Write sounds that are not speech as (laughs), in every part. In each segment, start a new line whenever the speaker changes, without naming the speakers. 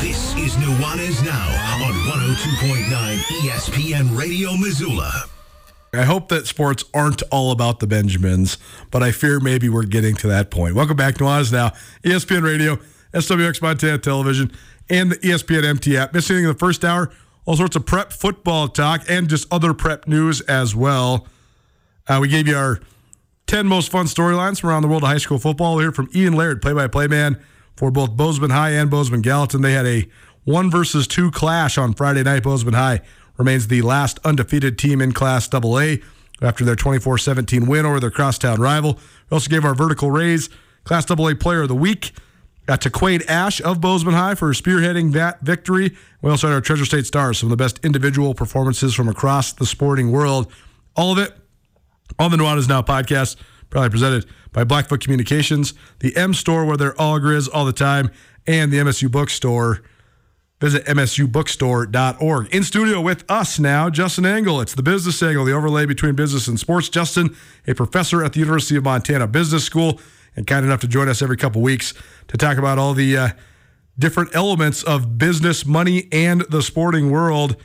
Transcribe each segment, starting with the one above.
This is Nuanez Now on 102.9 ESPN Radio Missoula.
I hope that sports aren't all about the Benjamins, but I fear maybe we're getting to that point. Welcome back to Now, ESPN Radio, SWX Montana Television, and the ESPN MT app. Missing in the first hour, all sorts of prep football talk and just other prep news as well. Uh, we gave you our 10 most fun storylines from around the world of high school football. We'll hear from Ian Laird, play by play man for both Bozeman High and Bozeman Gallatin. They had a one versus two clash on Friday night. Bozeman High remains the last undefeated team in Class AA after their 24 17 win over their crosstown rival. We also gave our vertical raise Class AA player of the week. To Quade Ash of Bozeman High for spearheading that victory. We also had our Treasure State Stars, some of the best individual performances from across the sporting world. All of it on the Nuanez Now podcast, probably presented by Blackfoot Communications, the M Store where they're all grizz all the time, and the MSU Bookstore. Visit MSUBookstore.org. In studio with us now, Justin Angle. It's the business angle, the overlay between business and sports. Justin, a professor at the University of Montana Business School, and kind enough to join us every couple weeks to talk about all the uh, different elements of business, money, and the sporting world.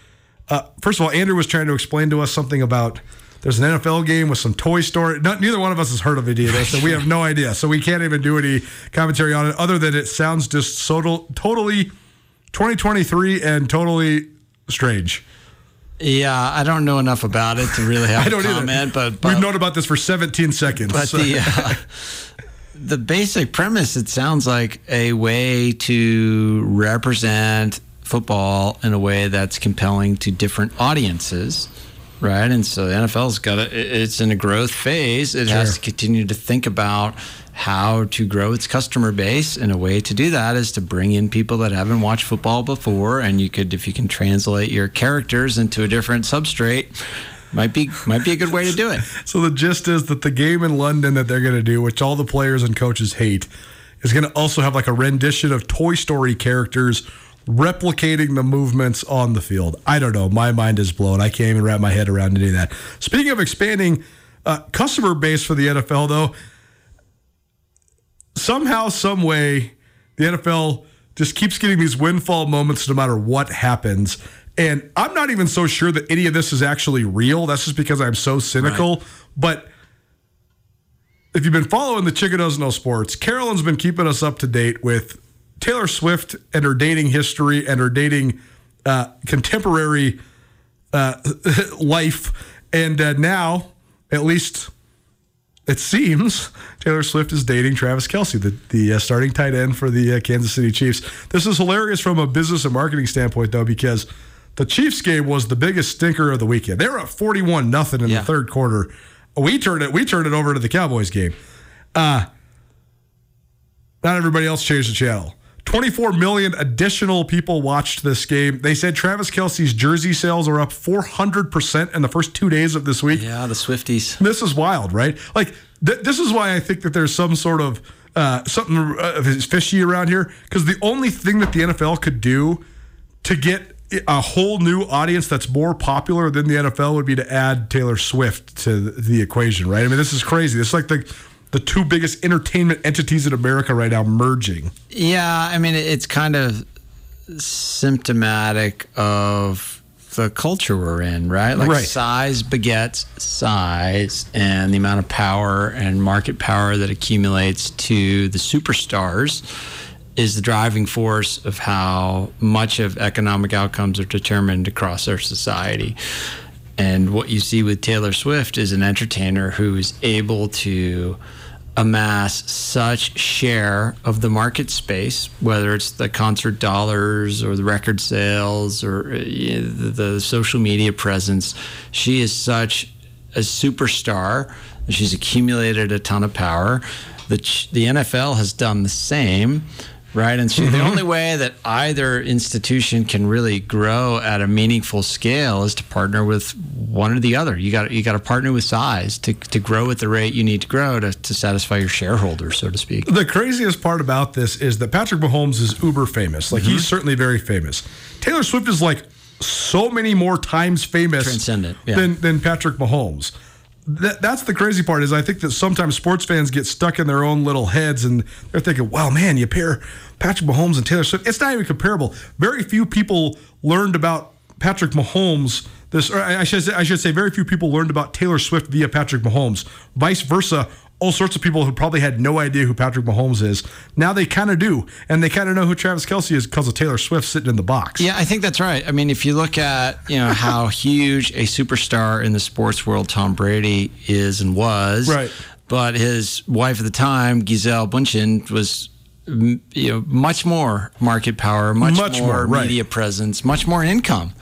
Uh, first of all, Andrew was trying to explain to us something about there's an NFL game with some Toy Story. Not, neither one of us has heard of any of this, so we have no idea. So we can't even do any commentary on it, other than it sounds just so, totally 2023 and totally strange.
Yeah, I don't know enough about it to really have (laughs)
I don't
a
either.
comment, but, but
We've known about this for 17 seconds.
but
so-
the uh, (laughs) the basic premise it sounds like a way to represent football in a way that's compelling to different audiences right? And so the nfl's got it's in a growth phase. It has to continue to think about how to grow its customer base. And a way to do that is to bring in people that haven't watched football before. And you could if you can translate your characters into a different substrate might be might be a good way to do it. (laughs)
So the gist is that the game in London that they're going to do, which all the players and coaches hate, is going to also have like a rendition of Toy Story characters replicating the movements on the field. I don't know. My mind is blown. I can't even wrap my head around any of that. Speaking of expanding uh, customer base for the NFL, though, somehow, some way, the NFL just keeps getting these windfall moments no matter what happens. And I'm not even so sure that any of this is actually real. That's just because I'm so cynical. But if you've been following the Chicken Doesn't Know Sports, Carolyn's been keeping us up to date with Taylor Swift and her dating history and her dating uh, contemporary uh, (laughs) life. And uh, now, at least it seems Taylor Swift is dating Travis Kelce, the, the uh, starting tight end for the uh, Kansas City Chiefs. This is hilarious from a business and marketing standpoint, though, because the Chiefs game was the biggest stinker of the weekend. They were up forty-one nothing in
Yeah.
the third quarter. We turned it. We turned it over to the Cowboys game. Uh, not everybody else changed the channel. 24 million additional people watched this game. They said Travis Kelce's jersey sales are up 400% in the first two days of this week.
Yeah, the Swifties.
This is wild, right? Like th- this is why I think that there's some sort of uh, something uh, fishy around here because the only thing that the NFL could do to get a whole new audience that's more popular than the NFL would be to add Taylor Swift to the equation, right? I mean, this is crazy. It's like the the two biggest entertainment entities in America right now merging.
Yeah, I mean, it's kind of symptomatic of the culture we're in, right? Like
Right.
size begets size, and the amount of power and market power that accumulates to the superstars is the driving force of how much of economic outcomes are determined across our society. And what you see with Taylor Swift is an entertainer who is able to amass such share of the market space, whether it's the concert dollars or the record sales or uh, the social media presence. She is such a superstar. She's accumulated a ton of power. The, the NFL has done the same, right? And so the only way that either institution can really grow at a meaningful scale is to partner with one or the other. You got you got to partner with size to, to grow at the rate you need to grow to, to satisfy your shareholders, so to speak.
The craziest part about this is that Patrick Mahomes is uber famous. Like
Mm-hmm.
he's certainly very famous. Taylor Swift is like so many more times famous
Transcendent, yeah.
than than Patrick Mahomes. That, that's the crazy part is I think that sometimes sports fans get stuck in their own little heads and they're thinking, "Wow, man, you pair Patrick Mahomes and Taylor Swift. It's not even comparable." Very few people learned about Patrick Mahomes. This, I should I should say, very few people learned about Taylor Swift via Patrick Mahomes. Vice versa, all sorts of people who probably had no idea who Patrick Mahomes is. Now they kind of do, and they kind of know who Travis Kelce is because of Taylor Swift sitting in the box.
Yeah, I think that's right. I mean, if you look at you know how (laughs) huge a superstar in the sports world Tom Brady is and was,
Right.
But his wife at the time, Gisele Bündchen, was you know much more market power, much,
Much
more,
more, right.
media presence, much more income,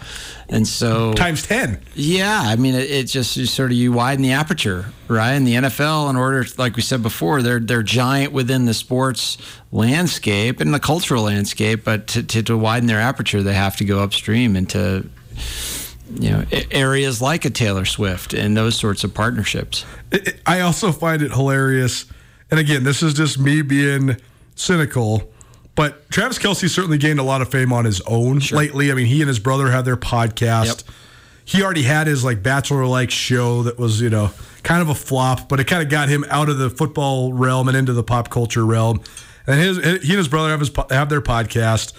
and so
times ten.
yeah, I mean, it, it just you sort of you widen the aperture, right? And the NFL, in order, like we said before, they're they're giant within the sports landscape and the cultural landscape, but to, to, to widen their aperture, they have to go upstream into you know areas like a Taylor Swift and those sorts of partnerships.
I also find it hilarious. And again, this is just me being cynical, but Travis Kelce certainly gained a lot of fame on his own lately. I mean, he and his brother had their podcast.
Yep.
He already had his like bachelor like show that was, you know, kind of a flop, but it kind of got him out of the football realm and into the pop culture realm. And his he and his brother have his have their podcast,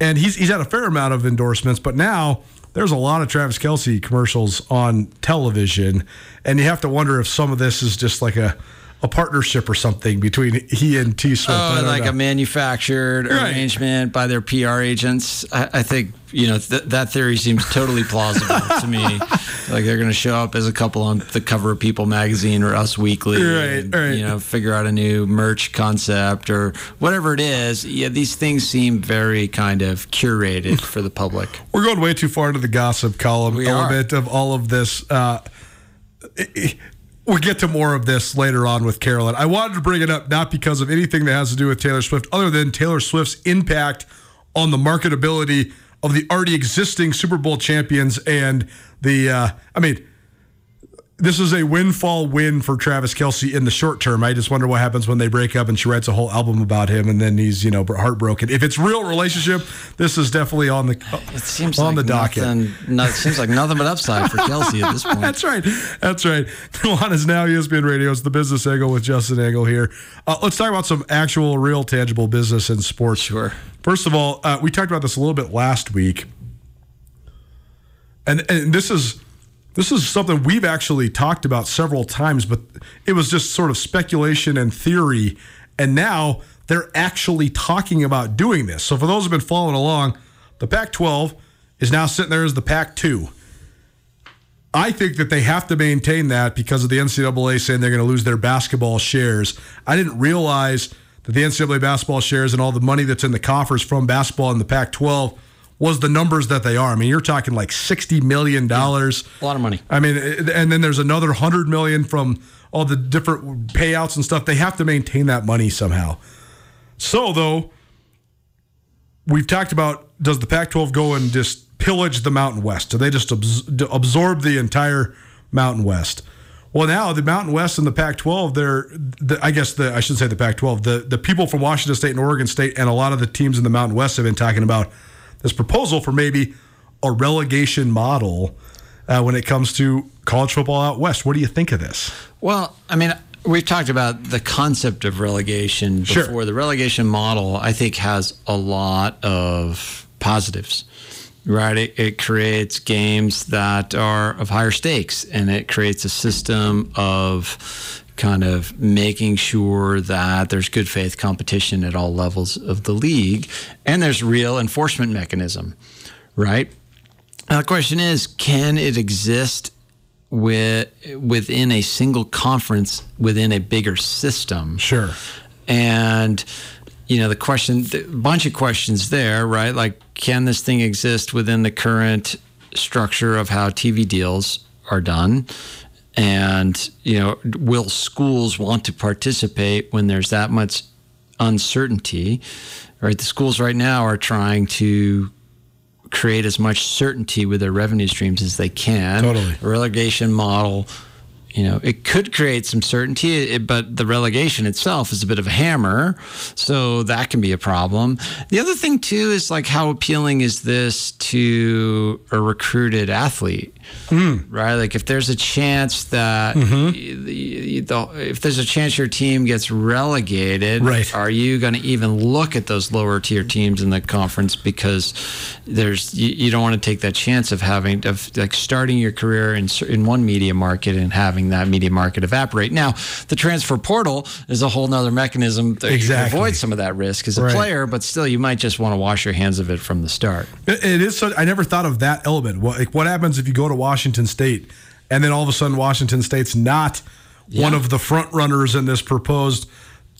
and he's he's had a fair amount of endorsements, but now there's a lot of Travis Kelce commercials on television, and you have to wonder if some of this is just like a a partnership or something between he and T Swift.
Oh, like
know.
a manufactured
Right.
arrangement by their PR agents. I, I think you know th- that theory seems totally plausible to me. (laughs) Like they're going to show up as a couple on the cover of People magazine or Us Weekly,
Right,
and,
right.
You know, figure out a new merch concept or whatever it is. Yeah, these things seem very kind of curated for the public. (laughs)
We're going way too far into the gossip column
We are.
element of all of this. Uh, we'll get to more of this later on with Carolyn. I wanted to bring it up not because of anything that has to do with Taylor Swift, other than Taylor Swift's impact on the marketability of the already existing Super Bowl champions and the. Uh, I mean, this is a windfall win for Travis Kelce in the short term. I just wonder what happens when they break up and she writes a whole album about him and then he's you know heartbroken. If it's real relationship, this is definitely on the
It seems
on
like
the docket.
Nothing, no, it seems like nothing but upside for Kelce at this point.
That's right. That's right. (laughs) Nuanez Now ESPN Radio. It's the business angle with Justin Angle here. Uh, let's talk about some actual, real, tangible business in sports.
Sure.
First of all, uh, we talked about this a little bit last week, and and this is this is something we've actually talked about several times, but it was just sort of speculation and theory, and now they're actually talking about doing this. So for those who've been following along, the Pac-12 is now sitting there as the Pac-2. I think that they have to maintain that because of the NCAA saying they're going to lose their basketball shares. I didn't realize that the NCAA basketball shares and all the money that's in the coffers from basketball in the Pac 12 was the numbers that they are. I mean, you're talking like $60 million.
A lot of money.
I mean, and then there's another 100 million from all the different payouts and stuff. They have to maintain that money somehow. So, though, we've talked about does the Pac 12 go and just pillage the Mountain West? Do they just abs- absorb the entire Mountain West? Well, now the Mountain West and the Pac 12, they're, the, I guess the, I should say the Pac 12, the, the people from Washington State and Oregon State and a lot of the teams in the Mountain West have been talking about this proposal for maybe a relegation model uh, when it comes to college football out west. What do you think of this?
Well, I mean, we've talked about the concept of relegation
Sure.
before. The relegation model, I think, has a lot of positives. Right, it, it creates games that are of higher stakes, and it creates a system of kind of making sure that there's good faith competition at all levels of the league, and there's real enforcement mechanism. Right. Now the question is, can it exist with within a single conference within a bigger system?
Sure.
And you know, the question, a bunch of questions there, right? Like, can this thing exist within the current structure of how TV deals are done? And you know, will schools want to participate when there's that much uncertainty? Right, the schools right now are trying to create as much certainty with their revenue streams as they can.
Totally.
A relegation model, you know, it could create some certainty, it- but the relegation itself is a bit of a hammer, so that can be a problem. The other thing too is like how appealing is this to a recruited athlete? Right, like if there's a chance that mm-hmm. the, the, if there's a chance your team gets relegated,
Right.
are you going to even look at those lower tier teams in the conference because there's you, you don't want to take that chance of having of like starting your career in in one media market and having that media market evaporate. Now, the transfer portal is a whole nother mechanism that you
Exactly.
avoid some of that risk as a
Right.
player, but still you might just want to wash your hands of it from the start.
It it is. So, I never thought of that element. What, like, what happens if you go to Washington State and then all of a sudden Washington State's not one of the front runners in this proposed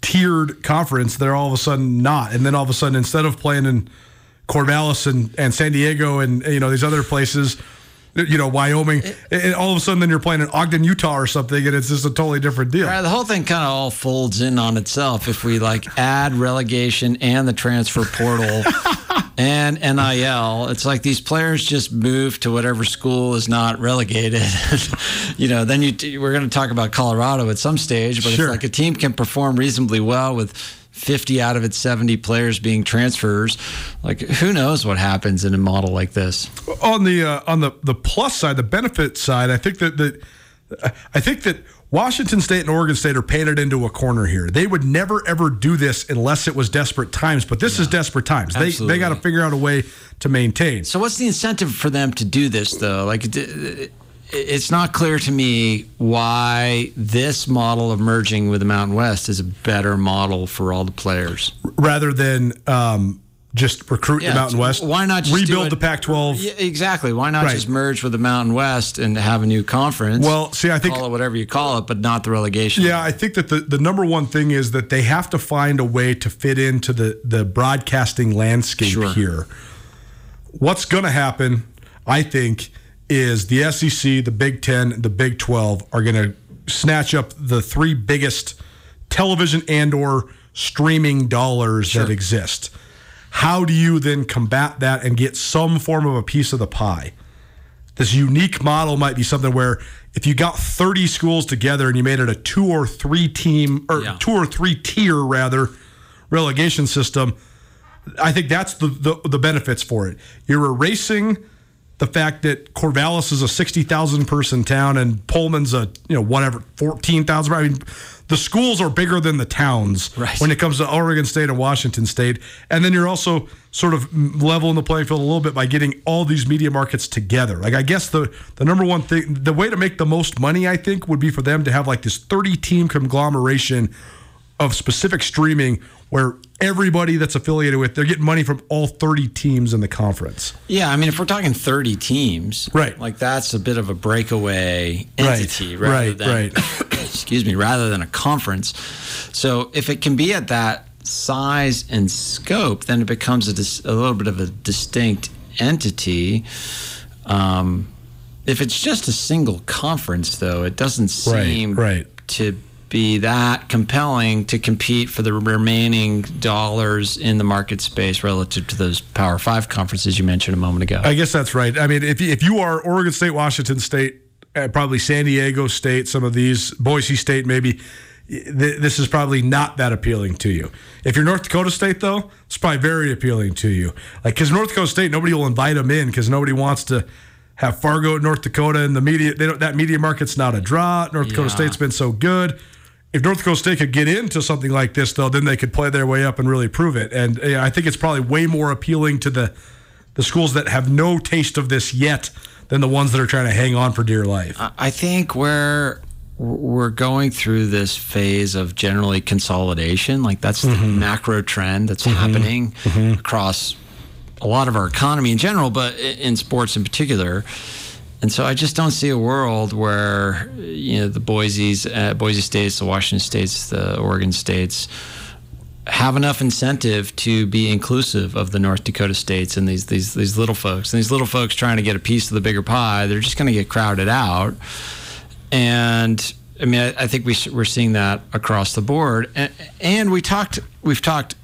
tiered conference? They're all of a sudden not, and then all of a sudden instead of playing in Corvallis and, and San Diego and you know these other places. You know, Wyoming, and all of a sudden, then you're playing in Ogden, Utah, or something, and it's just a totally different deal.
Right, the whole thing kind of all folds in on itself if we like add relegation and the transfer portal (laughs) and NIL. It's like these players just move to whatever school is not relegated. (laughs) you know, then you we're going to talk about Colorado at some stage, but
Sure.
if like a team can perform reasonably well with 50 out of its 70 players being transfers, like who knows what happens in a model like this.
on the uh, on the the plus side, the benefit side, I think that that I think that Washington State and Oregon State are painted into a corner here. They would never ever do this unless it was desperate times. But this is desperate times. They
Absolutely.
they got to figure out a way to maintain.
So what's the incentive for them to do this though? Like it's not clear to me why this model of merging with the Mountain West is a better model for all the players.
rather than um, just recruit
Yeah,
the Mountain West.
Why not just
rebuild the Pac-12?
Yeah, exactly. Why not
Right.
just merge with the Mountain West and have a new conference?
Well, see, I think-
call it whatever you call it, but not the relegation.
Yeah, I think that the, the number one thing is that they have to find a way to fit into the, the broadcasting landscape
Sure.
here. What's going to happen, I think, is the SEC, the Big Ten, the Big 12 are going to snatch up the three biggest television and or streaming dollars that exist. How do you then combat that and get some form of a piece of the pie? this unique model might be something where if you got 30 schools together and you made it a two or three team or
Yeah.
two or three tier rather relegation system i think that's the, the the benefits for it you're erasing the fact that Corvallis is a 60,000 person town and Pullman's a, you know, whatever, 14,000. I mean, the schools are bigger than the towns
Right.
when it comes to Oregon State and Washington State. And then you're also sort of leveling the playing field a little bit by getting all these media markets together. Like, I guess the, the number one thing, the way to make the most money, I think, would be for them to have like this 30 team conglomeration of specific streaming where everybody that's affiliated with, they're getting money from all 30 teams in the conference.
Yeah, I mean, if we're talking 30 teams,
Right.
like that's a bit of a breakaway
Right,
entity, rather
right,
than,
right. (coughs)
excuse me, rather than a conference. So if it can be at that size and scope, then it becomes a, dis- a little bit of a distinct entity. Um, if it's just a single conference, though, it doesn't
Right,
seem
right.
to be that compelling to compete for the remaining dollars in the market space relative to those Power Five conferences you mentioned a moment ago.
I guess that's right. I mean, if you, if you are Oregon State, Washington State, uh, probably San Diego State, some of these, Boise State, maybe, th- this is probably not that appealing to you. If you're North Dakota State, though, it's probably very appealing to you. Like, because North Dakota State, nobody will invite them in because nobody wants to have Fargo, North Dakota, and the media. They don't, that media market's not a draw. North Dakota
Yeah.
State's been so good. If North Dakota State could get into something like this, though, then they could play their way up and really prove it. And uh, I think it's probably way more appealing to the the schools that have no taste of this yet than the ones that are trying to hang on for dear life.
I- I think we're we're going through this phase of generally consolidation. Like that's the mm-hmm. macro trend that's mm-hmm. happening mm-hmm. across a lot of our economy in general, but in sports in particular. And so I just don't see a world where you know the Boise's, uh, Boise States, the Washington States, the Oregon States have enough incentive to be inclusive of the North Dakota states and these these these little folks. And these little folks trying to get a piece of the bigger pie, they're just going to get crowded out. And I mean, I, I think we we're seeing that across the board. And, and we talked, we've talked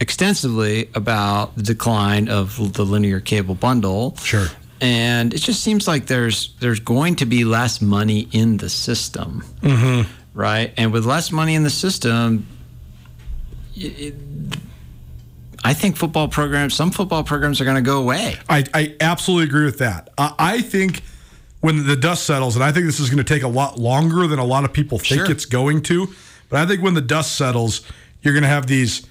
extensively about the decline of the linear cable bundle.
Sure.
And it just seems like there's there's going to be less money in the system, mm-hmm. right? And with less money in the system, it, I think football programs, some football programs are going to go away.
I, I absolutely agree with that. I, I think when the dust settles, and I think this is going to take a lot longer than a lot of people think
Sure.
it's going to, but I think when the dust settles, you're going to have these.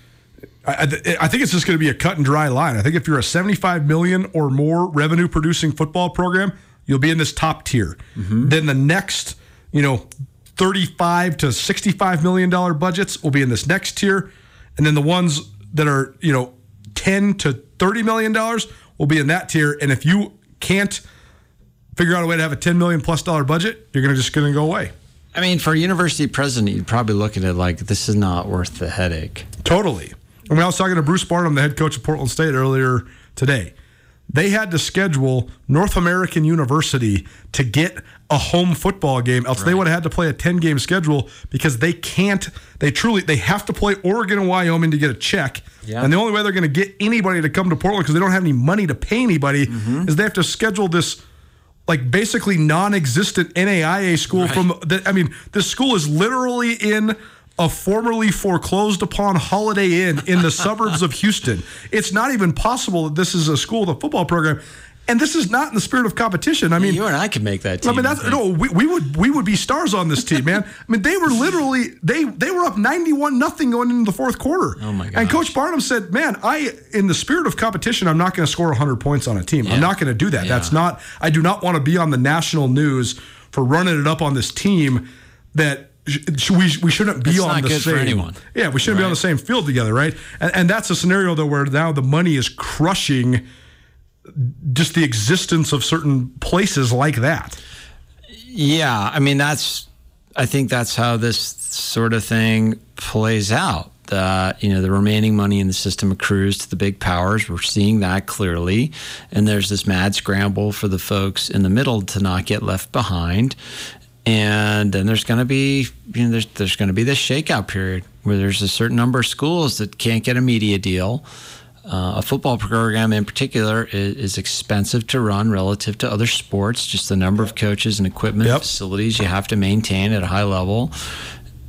I, I think it's just going to be a cut and dry line. I think if you're a 75 million or more revenue producing football program, you'll be in this top tier. Mm-hmm. Then the next, you know, 35 to 65 million dollar budgets will be in this next tier, and then the ones that are you know 10 to 30 million dollars will be in that tier. And if you can't figure out a way to have a 10 million plus dollar budget, you're going to just going to go away.
I mean, for a university president, you'd probably look at it like this is not worth the headache.
Totally. I mean, I was talking to Bruce Barnum, the head coach of Portland State, earlier today. They had to schedule North American University to get a home football game, else they would have had to play a 10 game schedule because they can't, they truly, they have to play Oregon and Wyoming to get a check.
Yeah.
And the only way they're going to get anybody to come to Portland because they don't have any money to pay anybody mm-hmm. is they have to schedule this like basically non-existent NAIA school from the, I mean this school is literally in a formerly foreclosed upon Holiday Inn in the suburbs of Houston. It's not even possible that this is a school with a football program. And this is not in the spirit of competition. I mean,
you and I could make that team.
I mean, that's no. We, we would we would be stars on this team, man. I mean, they were literally they they were up ninety one nothing going into the fourth quarter.
Oh, my
god!
And.
Coach Barnum said, "Man, I in the spirit of competition, I'm not going to score hundred points on a team. I'm not going to do that.
Yeah.
That's not. I do not want to be on the national news for running it up on this team that." We, we shouldn't be
It's
on the same yeah we shouldn't be on the same field together right and, and that's a scenario though where now the money is crushing just the existence of certain places like that
Yeah, I mean that's I think that's how this sort of thing plays out. That you know the remaining money in the system accrues to the big powers. We're seeing that clearly, and there's this mad scramble for the folks in the middle to not get left behind. And then there's going to be you know there's there's going to be this shakeout period where there's a certain number of schools that can't get a media deal. Uh, a football program in particular is, is expensive to run relative to other sports. Just the number of coaches and equipment,
Yep.
facilities you have to maintain at a high level.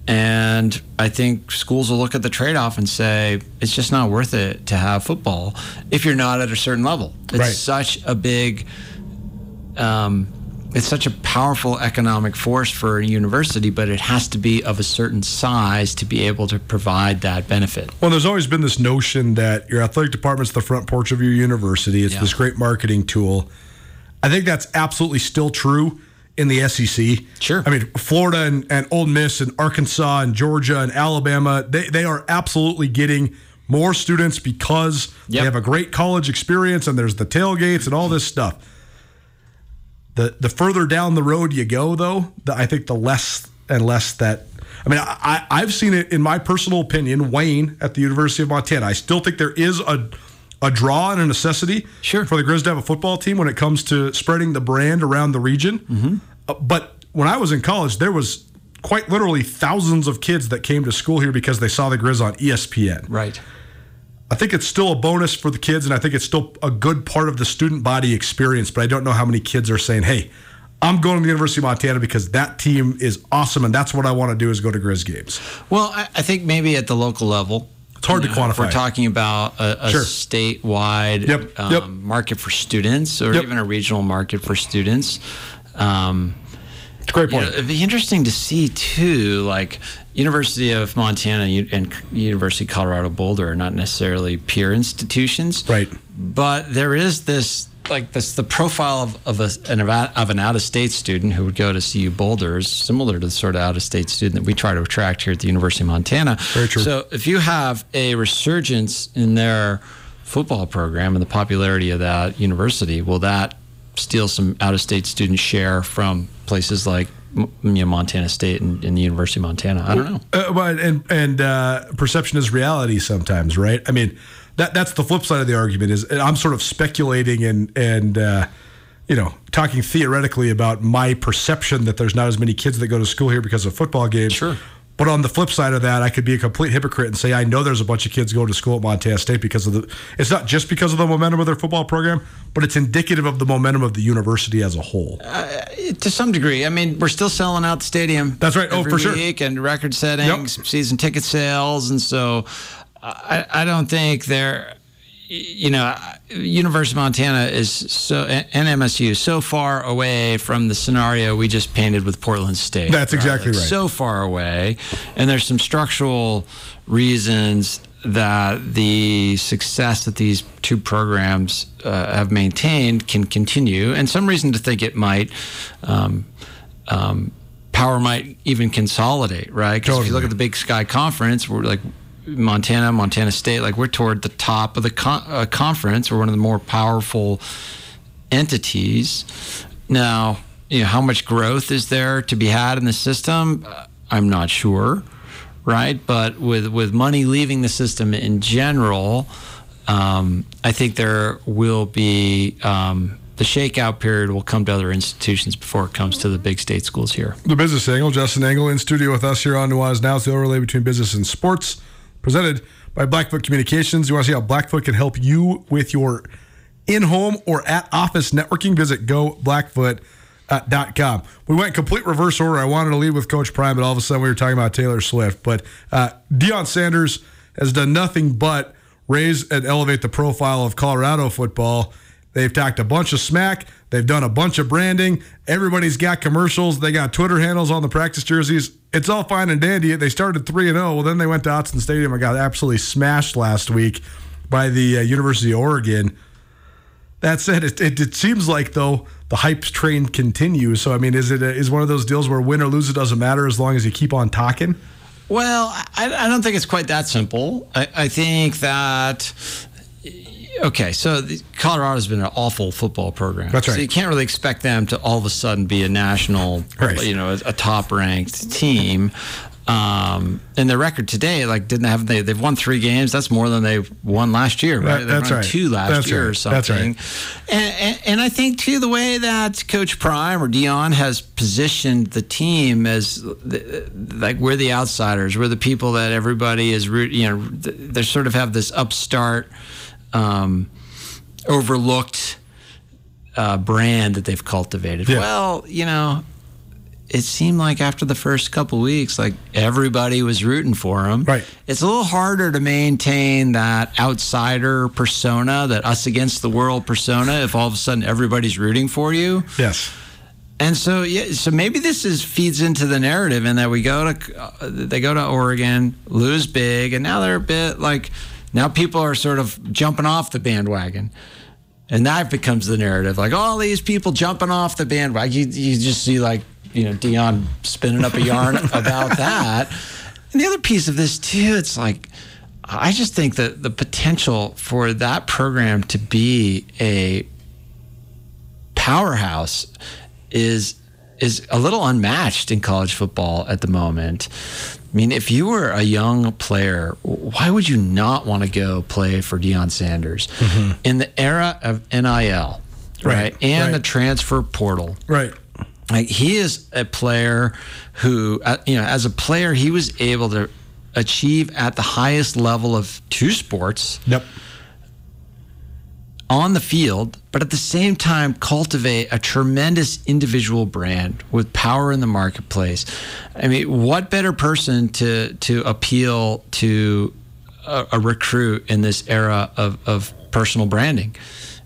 And I think schools will look at the trade off and say, it's just not worth it to have football if you're not at a certain level. It's
Right.
such a big, um, it's such a powerful economic force for a university, but it has to be of a certain size to be able to provide that benefit.
Well, there's always been this notion that your athletic department's the front porch of your university. It's
Yeah.
this great marketing tool. I think that's absolutely still true in the SEC.
Sure.
I mean, Florida and, and Ole Miss and Arkansas and Georgia and Alabama, they, they are absolutely getting more students because they have a great college experience and there's the tailgates and all this stuff. The the further down the road you go, though, the, I think the less and less that. I mean, I, I've seen it in my personal opinion. Wayne at the University of Montana. I still think there is a a draw and a necessity
Sure.
for the Grizz to have a football team when it comes to spreading the brand around the region.
Mm-hmm.
Uh, but when I was in college, there was quite literally thousands of kids that came to school here because they saw the Grizz on ESPN.
Right.
I think it's still a bonus for the kids, and I think it's still a good part of the student body experience. But I don't know how many kids are saying, "Hey, I'm going to the University of Montana because that team is awesome, and that's what I want to do is go to Grizz games.
Well, I, I think maybe at the local level,
It's hard to
if
quantify.
we're talking about a, a
Sure.
statewide
Yep,
um,
yep.
market for students, or
Yep.
even a regional market for students. Um,
Great
you
point.
know, it'd be interesting to see too, like University of Montana and University of Colorado Boulder are not necessarily peer institutions,
Right.
But there is this, like this, the profile of of, a, an, of an out of state student who would go to CU Boulder is similar to the sort of out of state student that we try to attract here at the University of Montana.
Very true.
So if you have a resurgence in their football program and the popularity of that university, will that steal some out of state student share from places like you know, Montana State and, and the University of Montana? I don't know.
Uh, but and and uh, perception is reality sometimes, right? I mean, that that's the flip side of the argument. Is I'm sort of speculating and and uh, you know talking theoretically about my perception that there's not as many kids that go to school here because of football games.
Sure.
But on the flip side of that, I could be a complete hypocrite and say I know there's a bunch of kids going to school at Montana State because of the. It's not just because of the momentum of their football program, but it's indicative of the momentum of the university as a whole.
Uh, to some degree. I mean, we're still selling out the stadium.
That's right. Oh, for sure.
and record settings, season ticket sales, and so uh, I, I don't think they're. You know, University of Montana is so and MSU so far away from the scenario we just painted with Portland State.
That's exactly right.
So far away, and there's some structural reasons that the success that these two programs uh, have maintained can continue, and some reason to think it might. Um, um, power might even consolidate, right? Because if you look at the Big Sky Conference, we're like Montana, Montana State, like we're toward the top of the con- uh, conference. We're one of the more powerful entities. Now, you know, how much growth is there to be had in the system? Uh, I'm not sure, right? But with with money leaving the system in general, um, I think there will be um, the shakeout period will come to other institutions before it comes to the big state schools here.
The Business Angle, Justin Angle in studio with us here on Nuanez Now. It's the overlay between business and sports, presented by Blackfoot Communications. You want to see how Blackfoot can help you with your in-home or at-office networking? Visit goblackfoot.com. We went complete reverse order. I wanted to lead with Coach Prime, but all of a sudden we were talking about Taylor Swift. But uh, Deion Sanders has done nothing but raise and elevate the profile of Colorado football. They've talked a bunch of smack. They've done a bunch of branding. Everybody's got commercials. They got Twitter handles on the practice jerseys. It's all fine and dandy. They started 3 and 0. Well, then they went to Autzen Stadium and got absolutely smashed last week by the uh, University of Oregon. That said, it, it, it seems like, though, the hype train continues. So, I mean, is it a, is one of those deals where win or lose, it doesn't matter as long as you keep on talking?
Well, I, I don't think it's quite that simple. I, I think that. Okay, so Colorado's been an awful football program.
That's right.
So you can't really expect them to all of a sudden be a national,
Right.
you know, a, a top-ranked team. Um, and their record today, like, didn't have they? They've won three games. That's more than they won last year, right?
That-
they
that's
won
right.
two last
That's
year
right.
or something.
That's right.
And, and, and I think too the way that Coach Prime or Deion has positioned the team as the, like we're the outsiders, we're the people that everybody is root. You know, they sort of have this upstart, um, overlooked uh, brand that they've cultivated.
Yeah.
Well, you know. It seemed like after the first couple weeks, like everybody was rooting for him.
Right.
It's a little harder to maintain that outsider persona, that us against the world persona, if all of a sudden everybody's rooting for you.
Yes.
And so, yeah, so maybe this is feeds into the narrative, in that we go to uh, they go to Oregon, lose big, and now they're a bit like now people are sort of jumping off the bandwagon. And that becomes the narrative. Like all these people jumping off the bandwagon. You, you just see like, you know, Deion spinning up a yarn (laughs) about that. And the other piece of this too, it's like I just think that the potential for that program to be a powerhouse is is a little unmatched in college football at the moment. I mean, if you were a young player, why would you not want to go play for Deion Sanders in the era of NIL, right?
Right,
and
right.
the transfer portal.
Right.
Like he is a player who, uh, you know, as a player, he was able to achieve at the highest level of two sports
Yep.
On the field, but at the same time cultivate a tremendous individual brand with power in the marketplace. I mean, what better person to to appeal to a, a recruit in this era of, of personal branding?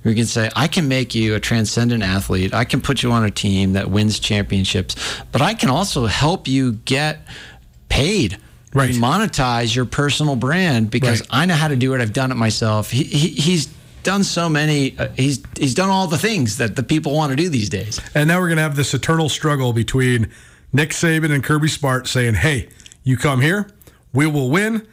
We can say, I can make you a transcendent athlete. I can put you on a team that wins championships, but I can also help you get paid
Right.
monetize your personal brand because
Right.
I know how to do it. I've done it myself. He, he, he's done so many. Uh, he's he's done all the things that the people want to do these days.
And now we're going to have this eternal struggle between Nick Saban and Kirby Smart saying, hey, you come here, we will win.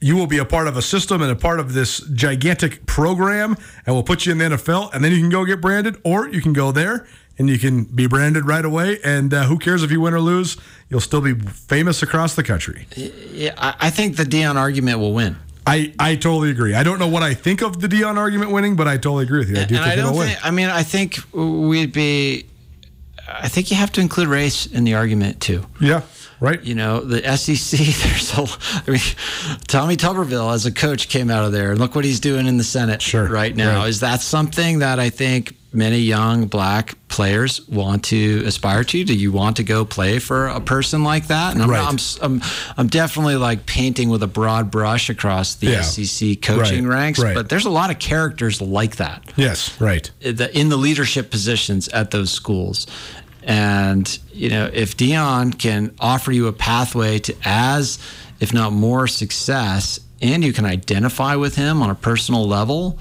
You will be a part of a system and a part of this gigantic program, and we'll put you in the NFL, and then you can go get branded, or you can go there and you can be branded right away. And uh, who cares if you win or lose? You'll still be famous across the country.
Yeah, I, I think the Deion argument will win.
I, I totally agree. I don't know what I think of the Deion argument winning, but I totally agree with you. I do
and
think
I don't
it'll win.
think. I mean, I think we'd be. I think you have to include race in the argument too.
yeah, right.
You know, the SEC. (laughs) There's a. I mean, Tommy Tuberville as a coach came out of there, and look what he's doing in the Senate
Sure,
right now.
right.
Is that something that I think many young black players want to aspire to? Do you want to go play for a person like that? And I'm,
Right.
I'm, I'm, I'm definitely like painting with a broad brush across the
Yeah.
SEC coaching
Right,
ranks,
right.
but there's a lot of characters like that
Yes, right.
Uh, in the leadership positions at those schools. And you know, if Deion can offer you a pathway to as, if not more, success, and you can identify with him on a personal level,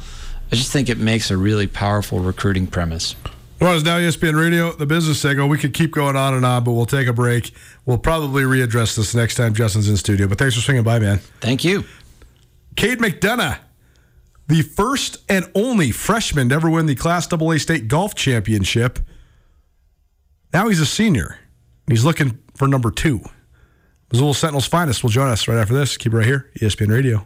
I just think it makes a really powerful recruiting premise.
Well, it's now ESPN Radio, the business segment. We could keep going on and on, but we'll take a break. We'll probably readdress this next time Justin's in studio. But thanks for swinging by, man.
Thank you.
Kade McDonough, the first and only freshman to ever win the Class AA State Golf Championship. Now he's a senior. He's looking for number two. Missoula Sentinel's finest will join us right after this. Keep it right here, ESPN Radio.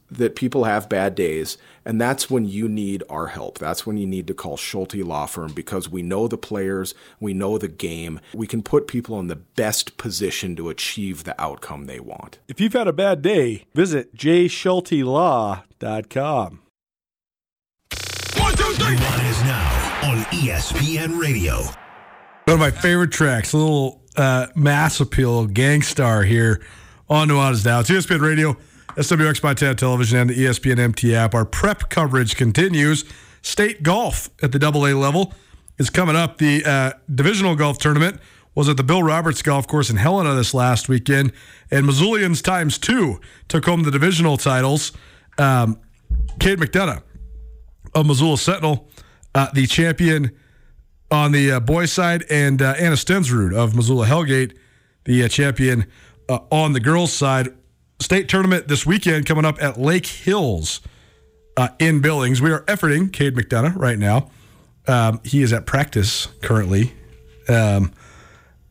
that people have bad days, and that's when you need our help. That's when you need to call Schulte Law Firm because we know the players, we know the game. We can put people in the best position to achieve the outcome they want.
If you've had a bad day, visit jschultelaw.com.
Nuanez Now on ESPN Radio.
One of my favorite tracks, a little uh, mass appeal, Gang Starr here on Nuanez Now. It's ESPN Radio, SWX Montana Television, and the ESPN MT app. Our prep coverage continues. State golf at the AA level is coming up. The uh, divisional golf tournament was at the Bill Roberts Golf Course in Helena this last weekend, and Missoulians times two took home the divisional titles. Um, Kade McDonough of Missoula Sentinel, uh, the champion on the uh, boys' side, and uh, Anna Stensrud of Missoula Hellgate, the uh, champion uh, on the girls' side. State tournament this weekend coming up at Lake Hills uh, in Billings. We are efforting Kade McDonough right now. Um, he is at practice currently um,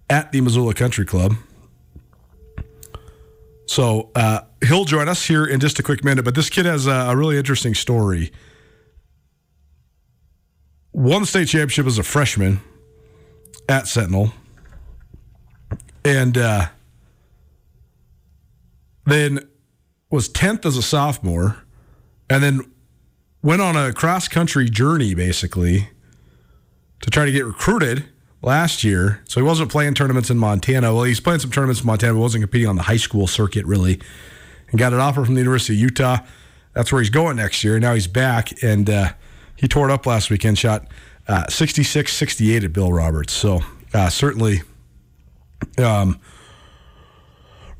at the Missoula Country Club. So uh, he'll join us here in just a quick minute. But this kid has a, a really interesting story. Won the state championship as a freshman at Sentinel, and uh, then was tenth as a sophomore, and then went on a cross country journey basically to try to get recruited last year. So he wasn't playing tournaments in Montana. Well, he's playing some tournaments in Montana, but wasn't competing on the high school circuit really. And got an offer from the University of Utah. That's where he's going next year. Now he's back, and uh, he tore it up last weekend. Shot uh, 66 68 at Bill Roberts. So uh, certainly Um,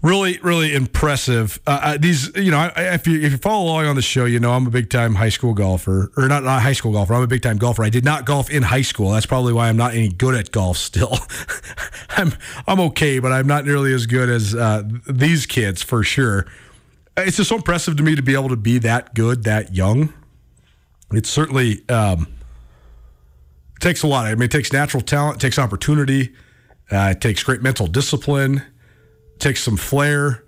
really, really impressive. Uh, uh these, you know, if you if you follow along on the show, you know I'm a big time high school golfer, or not high school golfer. I'm a big time golfer. I did not golf in high school. That's probably why I'm not any good at golf still. (laughs) I'm I'm okay, but I'm not nearly as good as uh, these kids for sure. It's just so impressive to me to be able to be that good that young. It certainly um, takes a lot. I mean, it takes natural talent, it takes opportunity, uh, it takes great mental discipline takes some flair,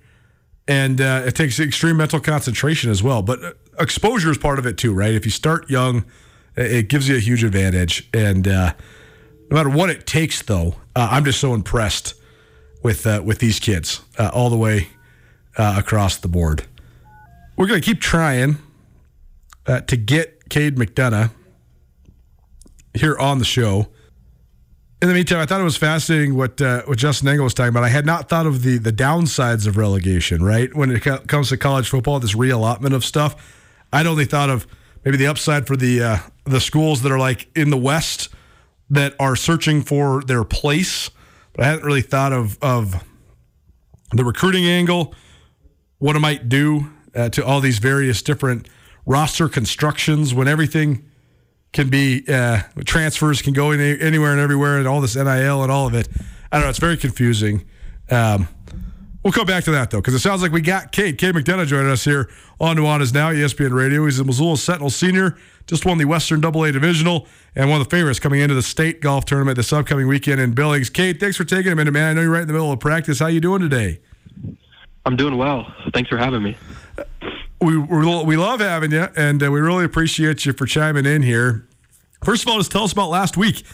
and uh, it takes extreme mental concentration as well. But uh, exposure is part of it too, right? If you start young, it gives you a huge advantage. And uh, no matter what it takes, though, uh, I'm just so impressed with uh, with these kids uh, all the way across the board. We're going to keep trying to get Kade McDonough here on the show in the meantime, I thought it was fascinating what uh, what Justin Angle was talking about. I had not thought of the the downsides of relegation. Right when it co- comes to college football, this reallotment of stuff. I'd only thought of maybe the upside for the uh, the schools that are like in the West that are searching for their place. But I hadn't really thought of of the recruiting angle, what it might do uh, to all these various different roster constructions when everything can be uh, transfers can go any, anywhere and everywhere, and all this NIL and all of it. I don't know. It's very confusing. Um, we'll come back to that though, because it sounds like we got Kade. Kade McDonough joining us here on Nuanez Now, ESPN Radio. He's a Missoula Sentinel senior, just won the Western Double A Divisional, and one of the favorites coming into the state golf tournament this upcoming weekend in Billings. Kade, thanks for taking a minute, man. I know you're right in the middle of practice. How you doing today?
I'm doing well. Thanks for having me
we we love having you, and uh, we really appreciate you for chiming in here. First of all, just tell us about last week.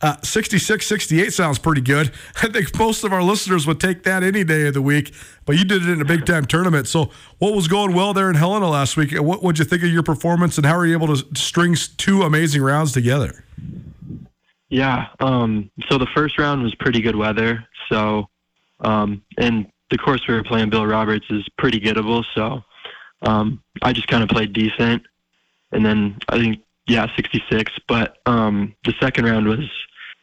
Uh, 66 68 sounds pretty good. (laughs) I think most of our listeners would take that any day of the week, but you did it in a big time tournament. So, what was going well there in Helena last week? What would you think of your performance, and how were you able to string two amazing rounds together?
Yeah, um, so the first round was pretty good weather. So, um, and the course we were playing, Bill Roberts, is pretty gettable. So, um, I just kind of played decent. And then I think, yeah, 66. But um, the second round was,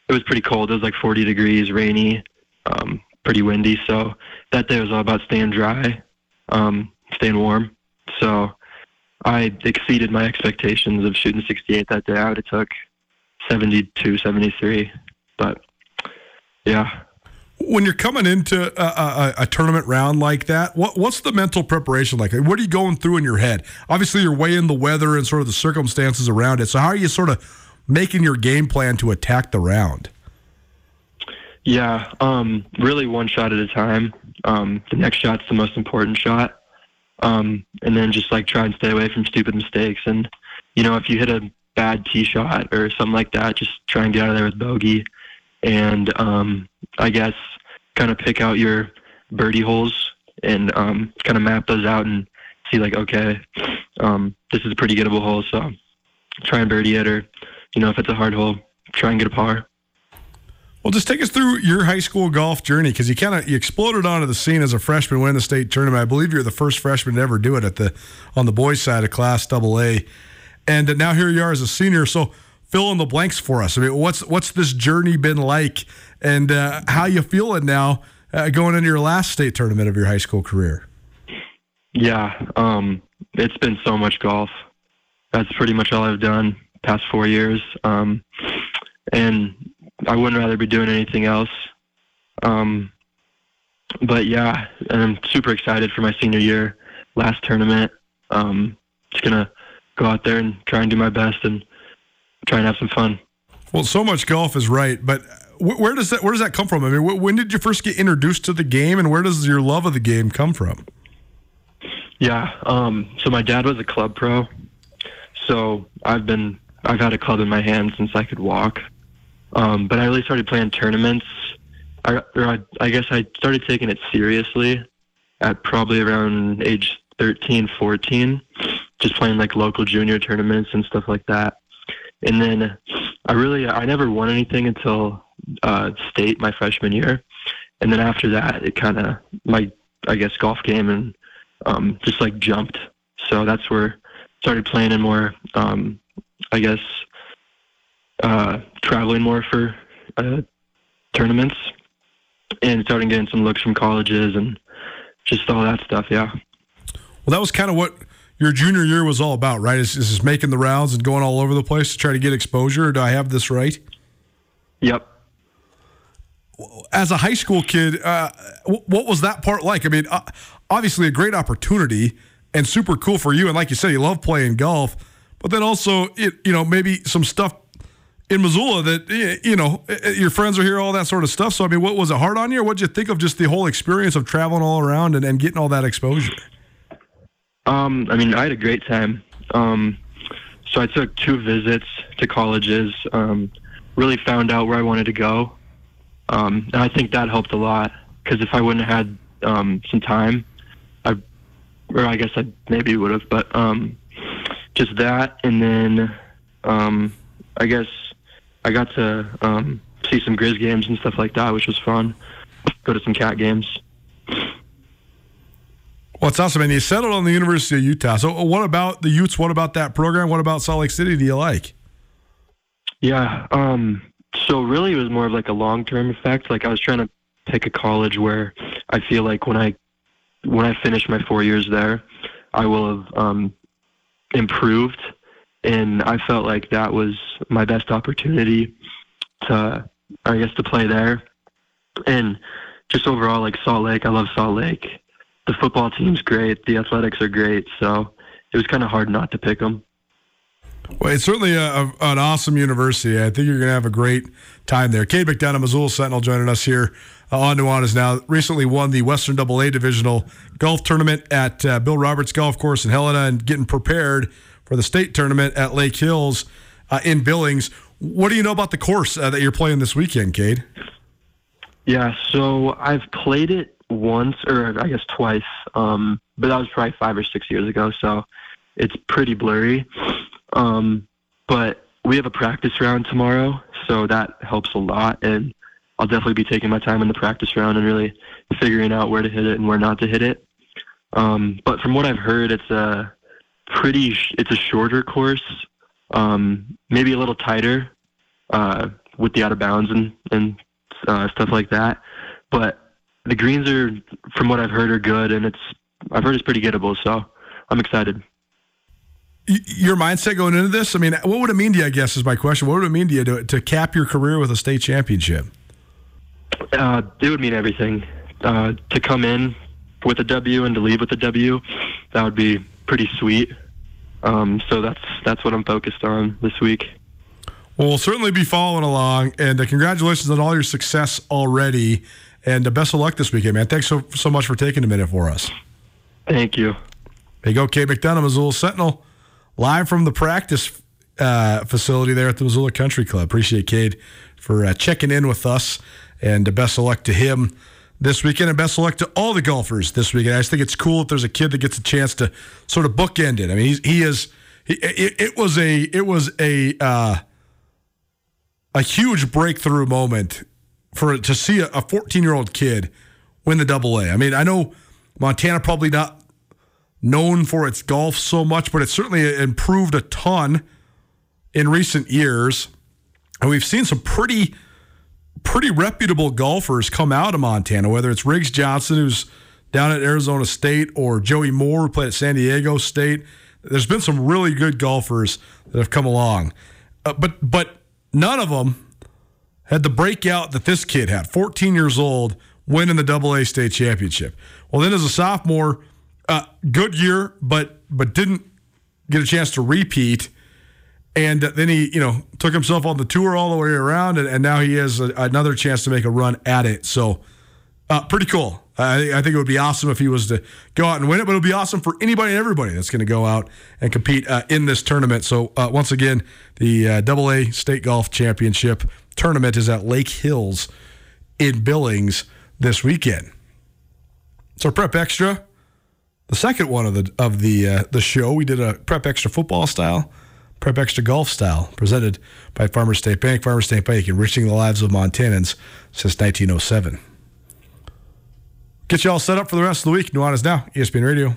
it was pretty cold. It was like 40 degrees, rainy, um, pretty windy. So that day was all about staying dry, um, staying warm. So I exceeded my expectations of shooting 68 that day. I would have took 72, 73. But yeah,
when you're coming into a, a, a, tournament round like that, what what's the mental preparation like? What are you going through in your head? Obviously, you're weighing the weather and sort of the circumstances around it. So, how are you sort of making your game plan to attack the round?
Yeah, um, really one shot at a time. Um, the next shot's the most important shot, um, and then just like try and stay away from stupid mistakes. And you know, if you hit a bad tee shot or something like that, just try and get out of there with bogey and um, I guess kind of pick out your birdie holes and um, kind of map those out and see like, okay, um, this is a pretty gettable hole, so try and birdie it, or you know, if it's a hard hole, try and get a par.
Well, just take us through your high school golf journey because you kind of you exploded onto the scene as a freshman, winning the state tournament. I believe you're the first freshman to ever do it at the on the boys' side of Class Double A, and now here you are as a senior. So fill in the blanks for us. I mean, what's what's this journey been like, and uh, how you feeling now uh, going into your last state tournament of your high school career?
Yeah, um, it's been so much golf. That's pretty much all I've done past four years, um, and I wouldn't rather be doing anything else. Um, but yeah, I'm super excited for my senior year, last tournament. Um, just gonna go out there and try and do my best and try and have some fun.
Well, so much golf is right, but where does that where does that come from? I mean, when did you first get introduced to the game, and where does your love of the game come from?
Yeah, um, so my dad was a club pro, so I've been I've had a club in my hand since I could walk. Um, but I really started playing tournaments. I, I, I guess I started taking it seriously at probably around age 13, 14, just playing like local junior tournaments and stuff like that. And then I really I never won anything until uh, state my freshman year, and then after that it kind of my I guess golf game and um, just like jumped. So that's where started playing in more um, I guess uh, traveling more for uh, tournaments. and starting getting some looks from colleges and just all that stuff. Yeah.
Well, that was kind of what your junior year was all about, right? Is, is making the rounds and going all over the place to try to get exposure? Do I have this right?
Yep.
As a high school kid, uh, what was that part like? I mean, uh, obviously a great opportunity and super cool for you. And like you said, you love playing golf, but then also, it, you know, maybe some stuff in Missoula that you know your friends are here, all that sort of stuff. So I mean, what was it hard on you, what did you think of just the whole experience of traveling all around and, and getting all that exposure?
Um, I mean, I had a great time. Um, so I took two visits to colleges. Um, really found out where I wanted to go, um, and I think that helped a lot. Because if I wouldn't have had um, some time, I, or I guess I maybe would have, but um, just that, and then um, I guess I got to um, see some Grizz games and stuff like that, which was fun. Go to some cat games.
Well, it's awesome. And you settled on the University of Utah. So, what about the Utes? What about that program? What about Salt Lake City do you like?
Yeah. Um, so, really, it was more of like a long term effect. Like, I was trying to pick a college where I feel like when I when I finish my four years there, I will have um, improved and I felt like that was my best opportunity to, I guess, to play there. And just overall, like Salt Lake, I love Salt Lake. The football team's great. The athletics are great. So it was kind of hard not to pick them.
Well, it's certainly a, a, an awesome university. I think you're going to have a great time there. Kade McDonough, Missoula Sentinel, joining us here uh, on Nuanez Now. Recently won the Western Double A Divisional Golf Tournament at uh, Bill Roberts Golf Course in Helena and getting prepared for the state tournament at Lake Hills uh, in Billings. What do you know about the course uh, that you're playing this weekend, Kade?
Yeah, so I've played it once, or I guess twice, um, but that was probably five or six years ago, so it's pretty blurry. Um, but we have a practice round tomorrow, so that helps a lot, and I'll definitely be taking my time in the practice round and really figuring out where to hit it and where not to hit it. Um, but from what I've heard, it's a pretty. It's a shorter course, um, maybe a little tighter uh, with the out of bounds and and uh, stuff like that. But the greens are, from what I've heard, are good, and it's I've heard it's pretty gettable. So I'm excited.
Your mindset going into this, I mean, what would it mean to you? I guess is my question. What would it mean to you to, to cap your career with a state championship?
Uh, it would mean everything. Uh, to come in with a W and to leave with a W, that would be pretty sweet. Um, so that's that's what I'm focused on this week.
Well, we'll certainly be following along, and uh, congratulations on all your success already, and uh, best of luck this weekend, man. Thanks so so much for taking a minute for us.
Thank you.
There you go, Kade McDonough, Missoula Sentinel, live from the practice uh, facility there at the Missoula Country Club. Appreciate Kade for uh, checking in with us, and best of luck to him this weekend, and best of luck to all the golfers this weekend. I just think it's cool if there's a kid that gets a chance to sort of bookend it. I mean, he's, he is. He, it, it, was a it was a uh, a huge breakthrough moment for to see a 14 year old kid win the Double A. I mean, I know Montana probably not known for its golf so much, but it's certainly improved a ton in recent years, and we've seen some pretty pretty reputable golfers come out of Montana, whether it's Riggs Johnson, who's down at Arizona State, or Joey Moore, who played at San Diego State. There's been some really good golfers that have come along, uh, but but none of them had the breakout that this kid had. 14 years old, winning the Double A state championship. Well, then as a sophomore, uh, good year, but but didn't get a chance to repeat and then he, you know, took himself on the tour all the way around, and, and now he has a, another chance to make a run at it. So, uh, pretty cool. I, I, think it would be awesome if he was to go out and win it, but it would be awesome for anybody and everybody that's going to go out and compete uh, in this tournament. So, uh, once again, the uh, Double A State Golf Championship tournament is at Lake Hills in Billings this weekend. So, Prep Extra, the second one of the of the uh, the show, we did a Prep Extra football style Prep Extra Golf Style, presented by Farmer State Bank. Farmer State Bank, enriching the lives of Montanans since 1907. Get you all set up for the rest of the week. Nuanez Now, ESPN Radio.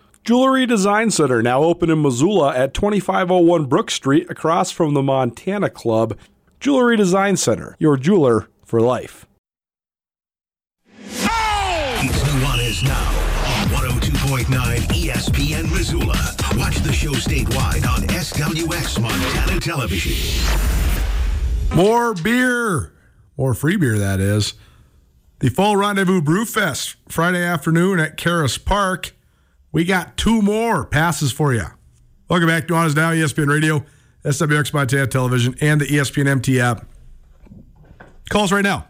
Jewelry Design Center now open in Missoula at 2501 Brook Street across from the Montana Club. Jewelry Design Center, your jeweler for life.
It's oh Nuanez now on 102.9 ESPN Missoula. Watch the show statewide on SWX Montana Television.
More beer. More free beer, that is. The Fall Rendezvous Brew Fest, Friday afternoon at Caras Park. We got two more passes for you. Welcome back to Nuanez Now, ESPN Radio, SWX Montana Television, and the ESPN MT app. Call us right now,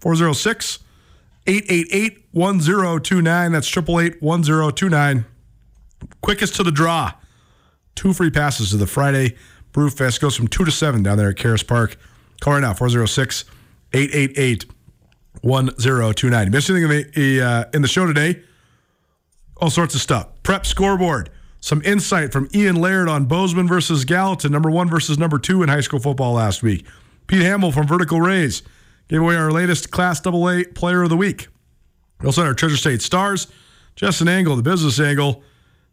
406 888 1029. That's 888 1029. Quickest to the draw. Two free passes to the Friday Brew Fest. Goes from 2 to 7 down there at Caras Park. Call right now, 406 888 1029. Missed anything in the, uh, in the show today? All sorts of stuff. Prep scoreboard. Some insight from Ian Laird on Bozeman versus Gallatin, number one versus number two in high school football last week. Pete Hamill from Vertical Raise gave away our latest Class AA Player of the Week. We also had our Treasure State Stars. Justin Angle, the business angle,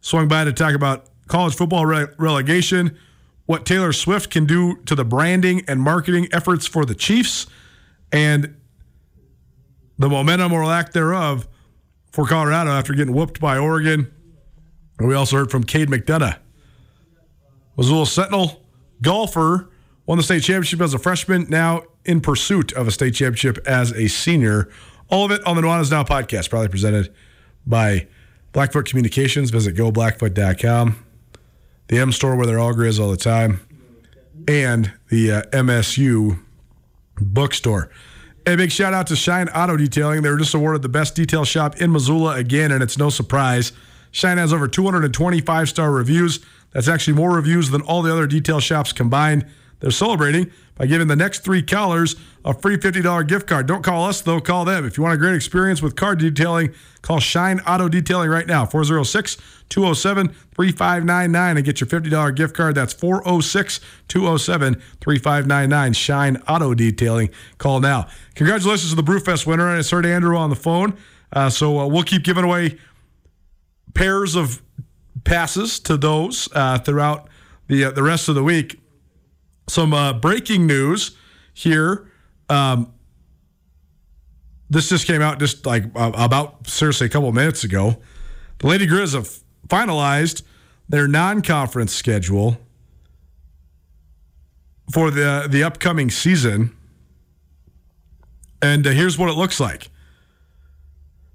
swung by to talk about college football re- relegation, what Taylor Swift can do to the branding and marketing efforts for the Chiefs, and the momentum or lack thereof for Colorado after getting whooped by Oregon. And we also heard from Kade McDonough. Missoula Sentinel golfer won the state championship as a freshman, now in pursuit of a state championship as a senior. All of it on the Nuanez Now podcast, probably presented by Blackfoot Communications. Visit goblackfoot.com, the M store where they're all grizz all the time, and the uh, MSU bookstore. A big shout out to Shine Auto Detailing. They were just awarded the best detail shop in Missoula again, and it's no surprise. Shine has over 225 star reviews. That's actually more reviews than all the other detail shops combined. They're celebrating by giving the next three callers a free $50 gift card. Don't call us, though, call them. If you want a great experience with car detailing, call Shine Auto Detailing right now, 406 207 3599, and get your $50 gift card. That's 406 207 3599. Shine Auto Detailing. Call now. Congratulations to the Brewfest winner. I just heard Andrew on the phone. Uh, so uh, we'll keep giving away pairs of passes to those uh, throughout the uh, the rest of the week. Some uh, breaking news here. Um, this just came out just like uh, about seriously a couple minutes ago. The Lady Grizz have finalized their non-conference schedule for the the upcoming season, and uh, here's what it looks like.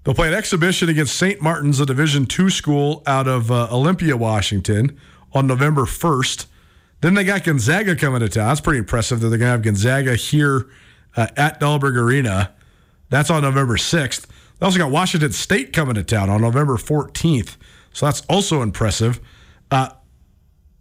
They'll play an exhibition against St. Martin's, a Division two school out of uh, Olympia, Washington, on November 1st. Then they got Gonzaga coming to town. That's pretty impressive that they're going to have Gonzaga here uh, at Dahlberg Arena. That's on November 6th. They also got Washington State coming to town on November 14th. So that's also impressive. Uh,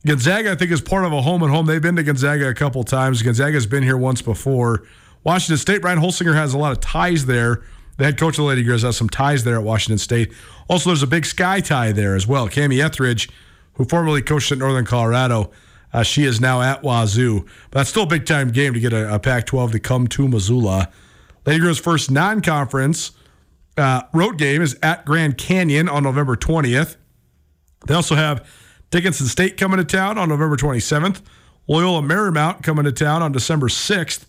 Gonzaga, I think, is part of a home and home. They've been to Gonzaga a couple times. Gonzaga's been here once before. Washington State, Brian Holsinger has a lot of ties there. The head coach of the Lady Grizz has some ties there at Washington State. Also, there's a big sky tie there as well. Kamie Ethridge, who formerly coached at Northern Colorado, uh, she is now at Wazoo. But that's still a big time game to get a, a Pac 12 to come to Missoula. Lady Grizz's first non conference uh, road game is at Grand Canyon on November 20th. They also have Dickinson State coming to town on November 27th, Loyola Marymount coming to town on December 6th,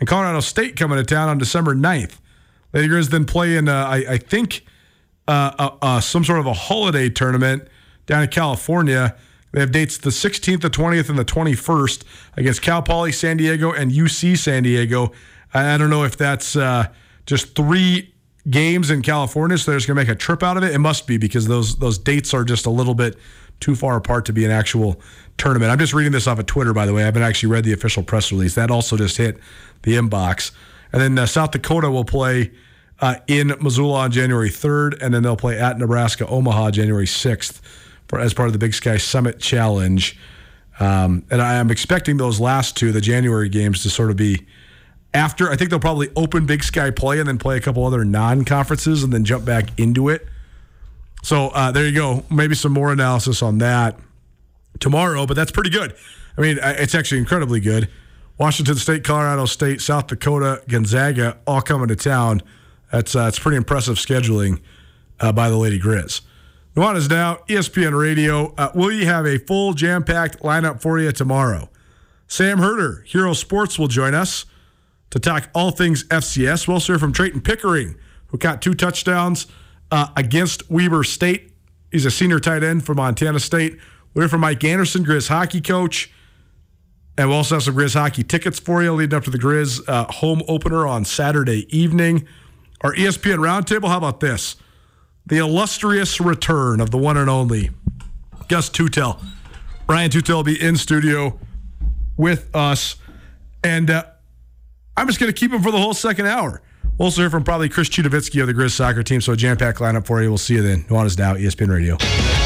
and Colorado State coming to town on December 9th. Lady Grizz then play in, uh, I, I, think, uh, some sort of a holiday tournament down in California. They have dates the 16th, the 20th, and the 21st against Cal Poly San Diego and UC San Diego. I, don't know if that's uh, just three games in California, so they're just going to make a trip out of it. It must be because those those dates are just a little bit too far apart to be an actual tournament. I'm just reading this off of Twitter, by the way. I haven't actually read the official press release. That also just hit the inbox. And then uh, South Dakota will play uh, in Missoula on January 3rd, and then they'll play at Nebraska Omaha January 6th for, as part of the Big Sky Summit Challenge. Um, and I am expecting those last two, the January games, to sort of be after. I think they'll probably open Big Sky play and then play a couple other non conferences and then jump back into it. So uh, there you go. Maybe some more analysis on that tomorrow, but that's pretty good. I mean, it's actually incredibly good. Washington State, Colorado State, South Dakota, Gonzaga, all coming to town. That's uh, it's pretty impressive scheduling uh, by the Lady Grizz. Nuanez now, ESPN Radio. Uh, will you have a full jam packed lineup for you tomorrow? Sam Herder, Hero Sports, will join us to talk all things FCS. We'll hear from Trayton Pickering, who caught two touchdowns uh, against Weber State. He's a senior tight end for Montana State. We'll hear from Mike Anderson, Grizz hockey coach. And we'll also have some Grizz hockey tickets for you leading up to the Grizz uh, home opener on Saturday evening. Our ESPN Roundtable, how about this? The illustrious return of the one and only Gus Tutel. Brian Tutel will be in studio with us. And uh, I'm just going to keep him for the whole second hour. We'll also hear from probably Chris Citowicki of the Grizz soccer team. So a jam packed lineup for you. We'll see you then. Nuanez Now, ESPN Radio.